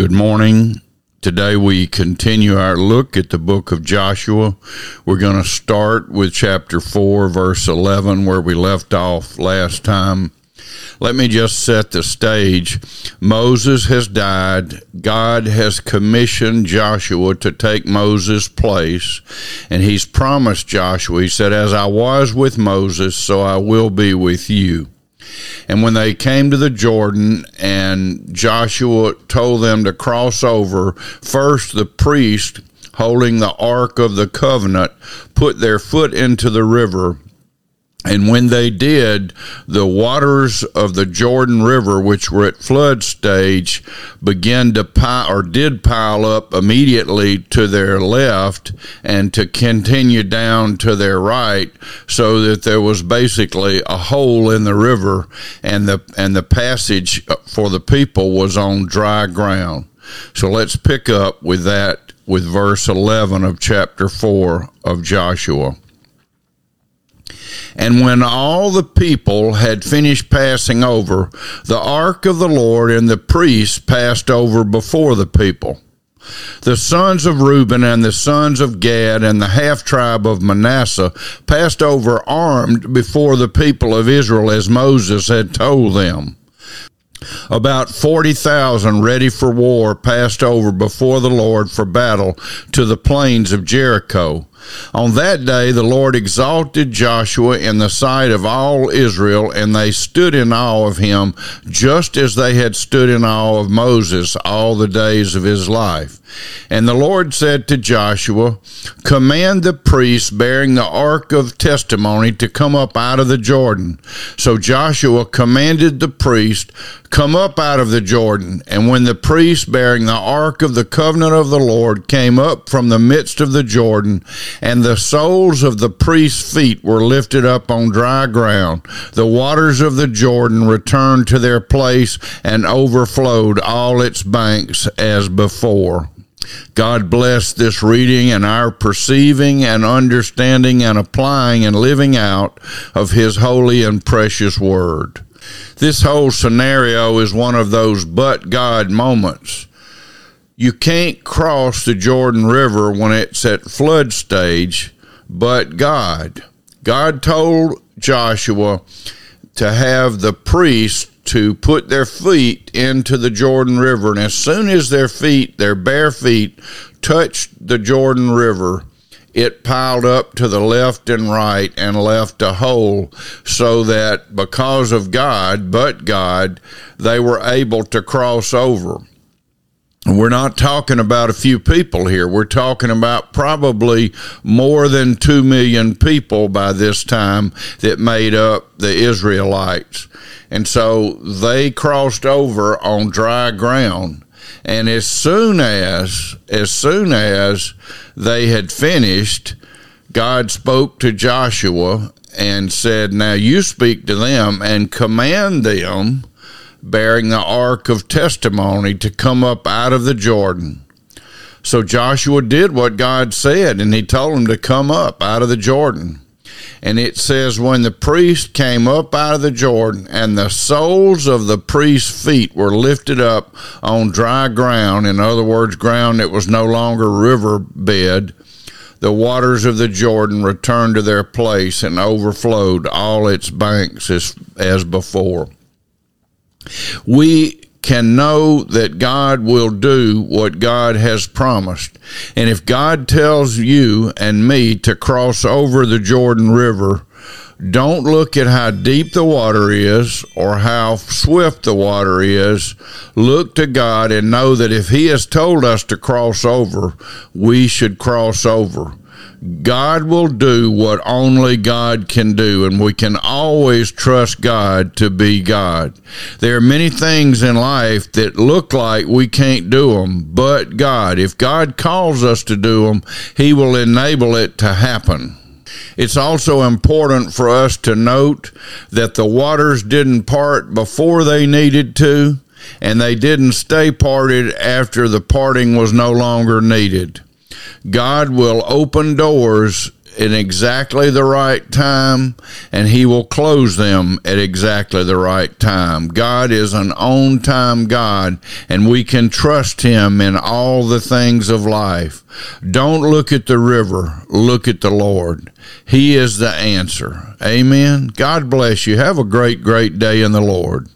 Good morning. Today we continue our look at the book of Joshua. We're going to start with chapter 4, verse 11, where we left off last time. Let me just set the stage. Moses has died. God has commissioned Joshua to take Moses' place, and he's promised Joshua, he said, As I was with Moses, so I will be with you. And when they came to the Jordan and Joshua told them to cross over, first the priest holding the Ark of the Covenant put their foot into the river and when they did, the waters of the Jordan River, which were at flood stage, began to pile or did pile up immediately to their left and to continue down to their right, so that there was basically a hole in the river, and the and the passage for the people was on dry ground. So let's pick up with that with verse 11 of chapter 4 of Joshua. And when all the people had finished passing over, the ark of the Lord and the priests passed over before the people. The sons of Reuben and the sons of Gad and the half tribe of Manasseh passed over armed before the people of Israel as Moses had told them. About 40,000 ready for war passed over before the Lord for battle to the plains of Jericho. On that day, the Lord exalted Joshua in the sight of all Israel, and they stood in awe of him, just as they had stood in awe of Moses all the days of his life. And the Lord said to Joshua, Command the priests bearing the ark of testimony to come up out of the Jordan. So Joshua commanded the priest, Come up out of the Jordan. And when the priests bearing the ark of the covenant of the Lord came up from the midst of the Jordan, and the soles of the priest's feet were lifted up on dry ground. The waters of the Jordan returned to their place and overflowed all its banks as before. God bless this reading and our perceiving and understanding and applying and living out of His holy and precious Word. This whole scenario is one of those but God moments you can't cross the Jordan River when it's at flood stage, but God. God told Joshua to have the priests to put their feet into the Jordan River. And as soon as their feet, their bare feet, touched the Jordan River, it piled up to the left and right and left a hole so that because of God, but God, they were able to cross over. We're not talking about a few people here. We're talking about probably more than 2 million people by this time that made up the Israelites. And so they crossed over on dry ground. And as soon as, as soon as they had finished, God spoke to Joshua and said, Now you speak to them and command them bearing the ark of testimony to come up out of the Jordan. So Joshua did what God said, and he told him to come up out of the Jordan. And it says, when the priest came up out of the Jordan, and the soles of the priest's feet were lifted up on dry ground, in other words, ground that was no longer river bed, the waters of the Jordan returned to their place and overflowed all its banks as, as before we can know that God will do what God has promised. And if God tells you and me to cross over the Jordan River, don't look at how deep the water is or how swift the water is. Look to God and know that if He has told us to cross over, we should cross over. God will do what only God can do, and we can always trust God to be God. There are many things in life that look like we can't do them, but God, if God calls us to do them, He will enable it to happen. It's also important for us to note that the waters didn't part before they needed to, and they didn't stay parted after the parting was no longer needed. God will open doors in exactly the right time and he will close them at exactly the right time. God is an on time God and we can trust him in all the things of life. Don't look at the river, look at the Lord. He is the answer. Amen. God bless you. Have a great, great day in the Lord.